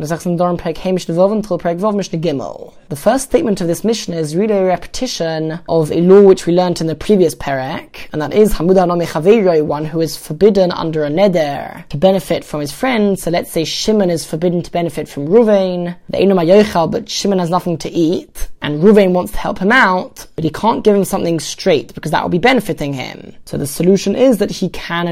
The first statement of this Mishnah is really a repetition of a law which we learnt in the previous parak, and that is Hamuda Chaveiroi, one who is forbidden under a neder to benefit from his friend. So let's say Shimon is forbidden to benefit from Ruvain, Einum but Shimon has nothing to eat, and Ruvain wants to help him out, but he can't give him something straight because that will be benefiting him. So the solution is that he can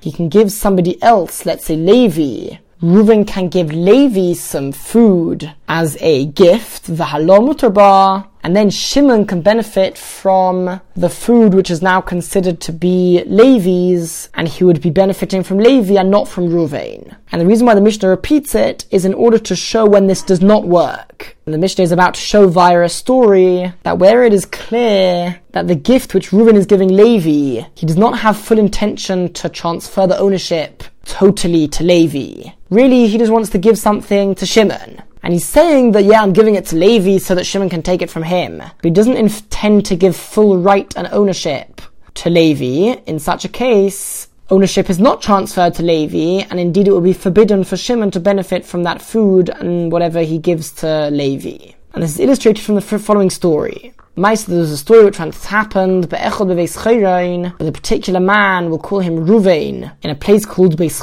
he can give somebody else, let's say Levi, Reuven can give Levi some food as a gift, the halomutarba, and then Shimon can benefit from the food which is now considered to be Levi's, and he would be benefiting from Levi and not from Ruvain. And the reason why the Mishnah repeats it is in order to show when this does not work. And the Mishnah is about to show via a story that where it is clear that the gift which Reuven is giving Levi, he does not have full intention to transfer the ownership totally to Levi. Really, he just wants to give something to Shimon. And he's saying that, yeah, I'm giving it to Levi so that Shimon can take it from him. But he doesn't intend to give full right and ownership to Levi. In such a case, ownership is not transferred to Levi, and indeed it will be forbidden for Shimon to benefit from that food and whatever he gives to Levi. And this is illustrated from the following story. Meist there's a story which once happened, but a particular man, will call him Ruvain, in a place called Beis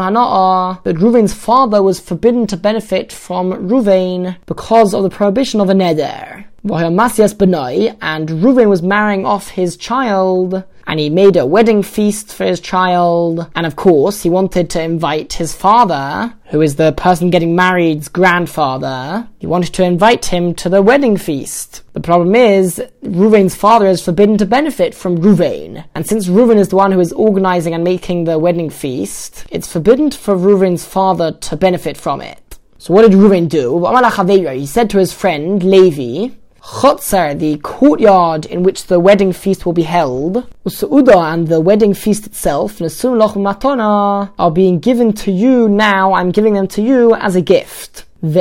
hana'a, but Ruvain's father was forbidden to benefit from Ruvain because of the prohibition of a neder. And Reuven was marrying off his child, and he made a wedding feast for his child, and of course he wanted to invite his father, who is the person getting married's grandfather, he wanted to invite him to the wedding feast. The problem is, Reuven's father is forbidden to benefit from Reuven, and since Reuven is the one who is organizing and making the wedding feast, it's forbidden for Reuven's father to benefit from it. So what did Reuven do? He said to his friend, Levi, Chotzar, the courtyard in which the wedding feast will be held, Usu'uda and the wedding feast itself, Nesun Loch Matona, are being given to you now, I'm giving them to you as a gift. And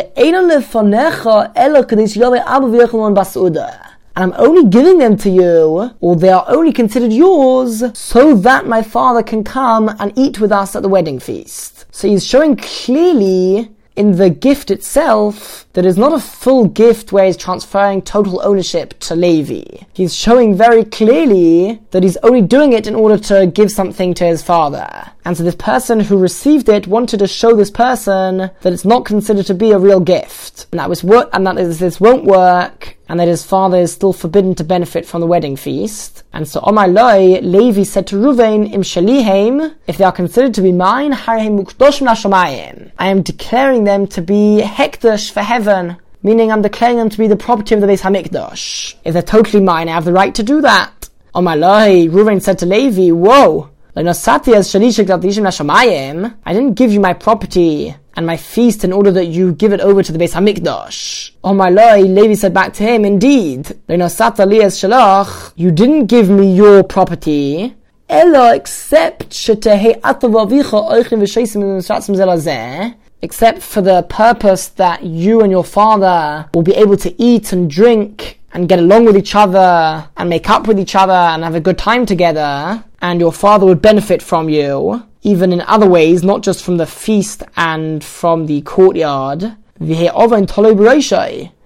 I'm only giving them to you, or they are only considered yours, so that my father can come and eat with us at the wedding feast. So he's showing clearly in the gift itself that is not a full gift where he's transferring total ownership to Levi. He's showing very clearly that he's only doing it in order to give something to his father. And so this person who received it wanted to show this person that it's not considered to be a real gift. And that was work, and that this won't work, and that his father is still forbidden to benefit from the wedding feast. And so Omar Loi, Levi said to Ruvain, Im Shalihem, if they are considered to be mine, I am declaring them to be hekdesh for heaven. Meaning I'm declaring them to be the property of the Beis Hamikdash. If they're totally mine, I have the right to do that. Omar Loi, Ruvain said to Levi, whoa, I didn't give you my property and my feast in order that you give it over to the Beis Hamikdash. Oh my Lord, Levi said back to him, indeed, you didn't give me your property, except except for the purpose that you and your father will be able to eat and drink and get along with each other and make up with each other and have a good time together, and your father would benefit from you, even in other ways, not just from the feast and from the courtyard.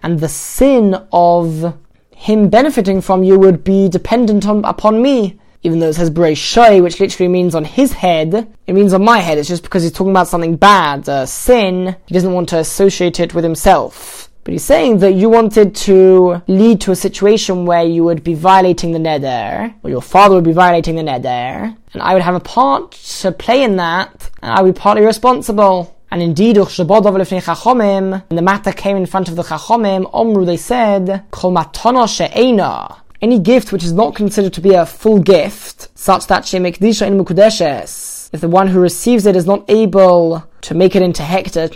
And the sin of him benefiting from you would be dependent on, upon me. Even though it says Bereshai, which literally means on his head, it means on my head. It's just because he's talking about something bad, a sin. He doesn't want to associate it with himself. But he's saying that you wanted to lead to a situation where you would be violating the neder, or your father would be violating the neder, and I would have a part to play in that, and I would be partly responsible. And indeed, the matter came in front of the Chachomim, Omru, they said, any gift which is not considered to be a full gift, such that she she'mekdisha in mukudeshes, if the one who receives it is not able to make it into hekdesh,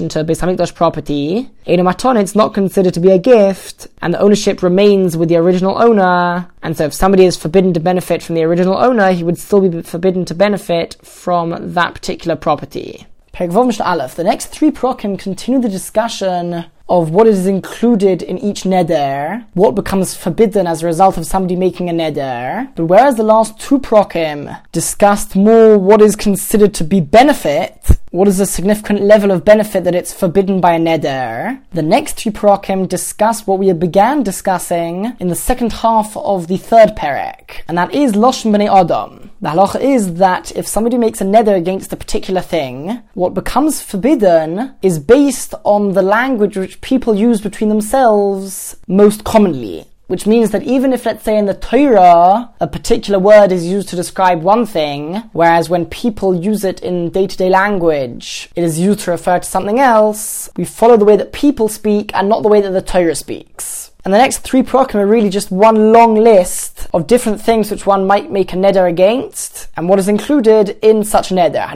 into Beis Hamikdash property, in a Maton, it's not considered to be a gift, and the ownership remains with the original owner. And so if somebody is forbidden to benefit from the original owner, he would still be forbidden to benefit from that particular property. The next three prokim continue the discussion of what is included in each neder, what becomes forbidden as a result of somebody making a neder. But whereas the last two prokim discussed more what is considered to be benefit, what is the significant level of benefit that it's forbidden by a neder? The next two prokim discuss what we began discussing in the second half of the third perek, and that is Loshen B'nai Adam. The halacha is that if somebody makes a neder against a particular thing, what becomes forbidden is based on the language which people use between themselves most commonly which means that even if, let's say, in the Torah, a particular word is used to describe one thing, whereas when people use it in day to day language, it is used to refer to something else, we follow the way that people speak and not the way that the Torah speaks. And the next three prokim are really just one long list of different things which one might make a neder against, and what is included in such a neder.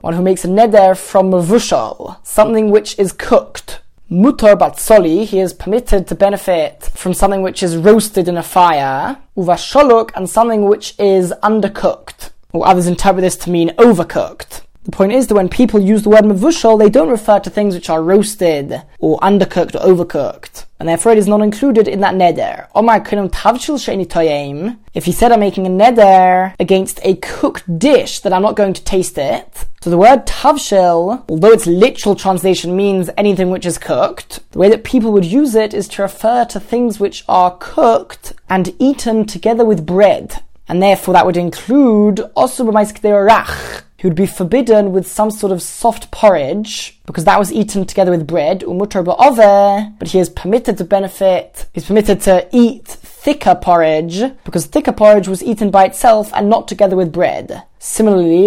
One who makes a neder from mavushal, something which is cooked mutar batzoli, he is permitted to benefit from something which is roasted in a fire, uvasholuk, and something which is undercooked. Or others interpret this to mean overcooked. The point is that when people use the word mavushal, they don't refer to things which are roasted or undercooked or overcooked. And therefore it is not included in that neder. Omar kunum tavshil she'eni toyim. If he said I'm making a neder against a cooked dish that I'm not going to taste it. So the word tavshil, although its literal translation means anything which is cooked, the way that people would use it is to refer to things which are cooked and eaten together with bread. And therefore that would include also rach, he would be forbidden with some sort of soft porridge because that was eaten together with bread, but he is permitted to benefit, he's permitted to eat thicker porridge because thicker porridge was eaten by itself and not together with bread. Similarly,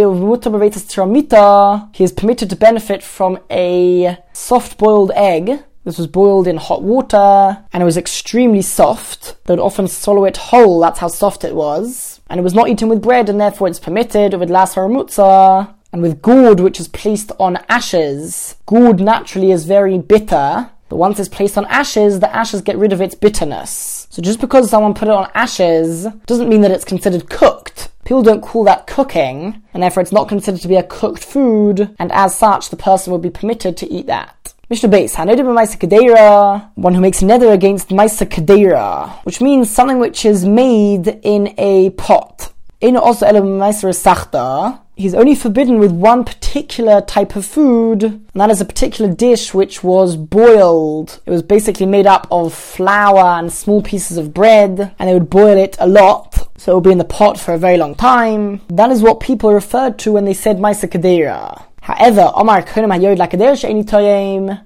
he is permitted to benefit from a soft boiled egg this was boiled in hot water and it was extremely soft. They would often swallow it whole, that's how soft it was and it was not eaten with bread, and therefore it's permitted with lasar mutzah, and with gourd, which is placed on ashes. Gourd naturally is very bitter, but once it's placed on ashes, the ashes get rid of its bitterness. So just because someone put it on ashes doesn't mean that it's considered cooked. People don't call that cooking, and therefore it's not considered to be a cooked food, and as such, the person would be permitted to eat that. Mishnah Beis, Hanodim Maisa Kedera, one who makes neder against Maisa Kedera, which means something which is made in a pot. In also Sachta, he's only forbidden with one particular type of food, and that is a particular dish which was boiled. It was basically made up of flour and small pieces of bread, and they would boil it a lot, so it would be in the pot for a very long time. That is what people referred to when they said Maisa Kedera. However, Omar if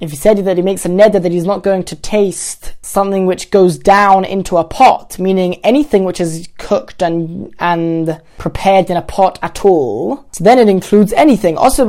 he said that he makes a neder that he's not going to taste something which goes down into a pot, meaning anything which is cooked and and prepared in a pot at all, so then it includes anything. Also,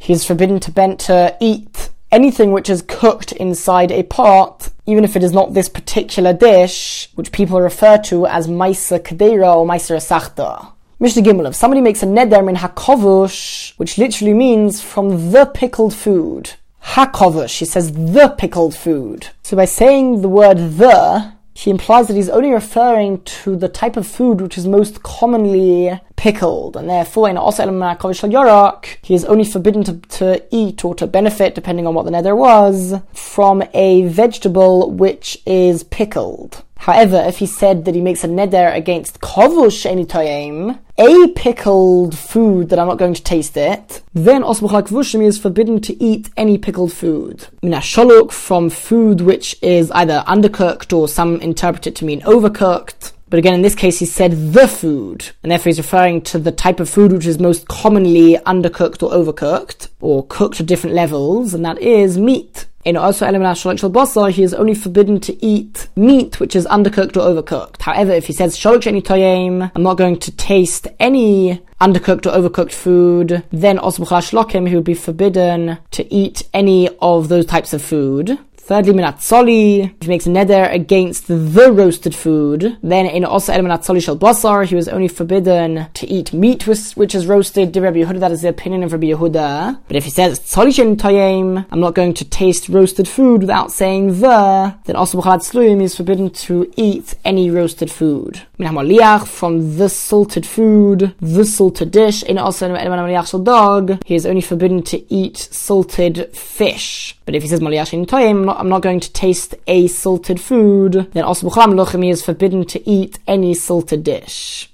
he is forbidden to bent to eat anything which is cooked inside a pot, even if it is not this particular dish, which people refer to as maisa kadera or maisa sachta. Mishnah Gimel, if somebody makes a neder in hakovush, which literally means from the pickled food. Hakovush, he says the pickled food. So by saying the word the, he implies that he's only referring to the type of food which is most commonly pickled, and therefore in also Yarak, he is only forbidden to, to eat or to benefit, depending on what the neder was, from a vegetable which is pickled. However, if he said that he makes a neder against kovush any a pickled food that I'm not going to taste it, then osbuchak vushim is forbidden to eat any pickled food. Minasholuk from food which is either undercooked or some interpret it to mean overcooked. But again, in this case, he said the food, and therefore he's referring to the type of food which is most commonly undercooked or overcooked, or cooked at different levels, and that is meat. In also element shalok basar, he is only forbidden to eat meat which is undercooked or overcooked. However, if he says shalok sheni toyim, I'm not going to taste any undercooked or overcooked food, then osbucha shlokim, he would be forbidden to eat any of those types of food. Thirdly, minatzoli, he makes a neder against the roasted food, then in also minatzoli shel basar, he was only forbidden to eat meat which is roasted. De Rabbi Yehuda, that is the opinion of Rabbi Yehuda. But if he says tzoli shen toyem, I'm not going to taste roasted food without saying the, then also b'chalat sluyim is forbidden to eat any roasted food. From the salted food, the salted dish, in also el shel dog, he is only forbidden to eat salted fish. But if he says Maliashin Toyim, I'm not going to taste a salted food, then also is forbidden to eat any salted dish.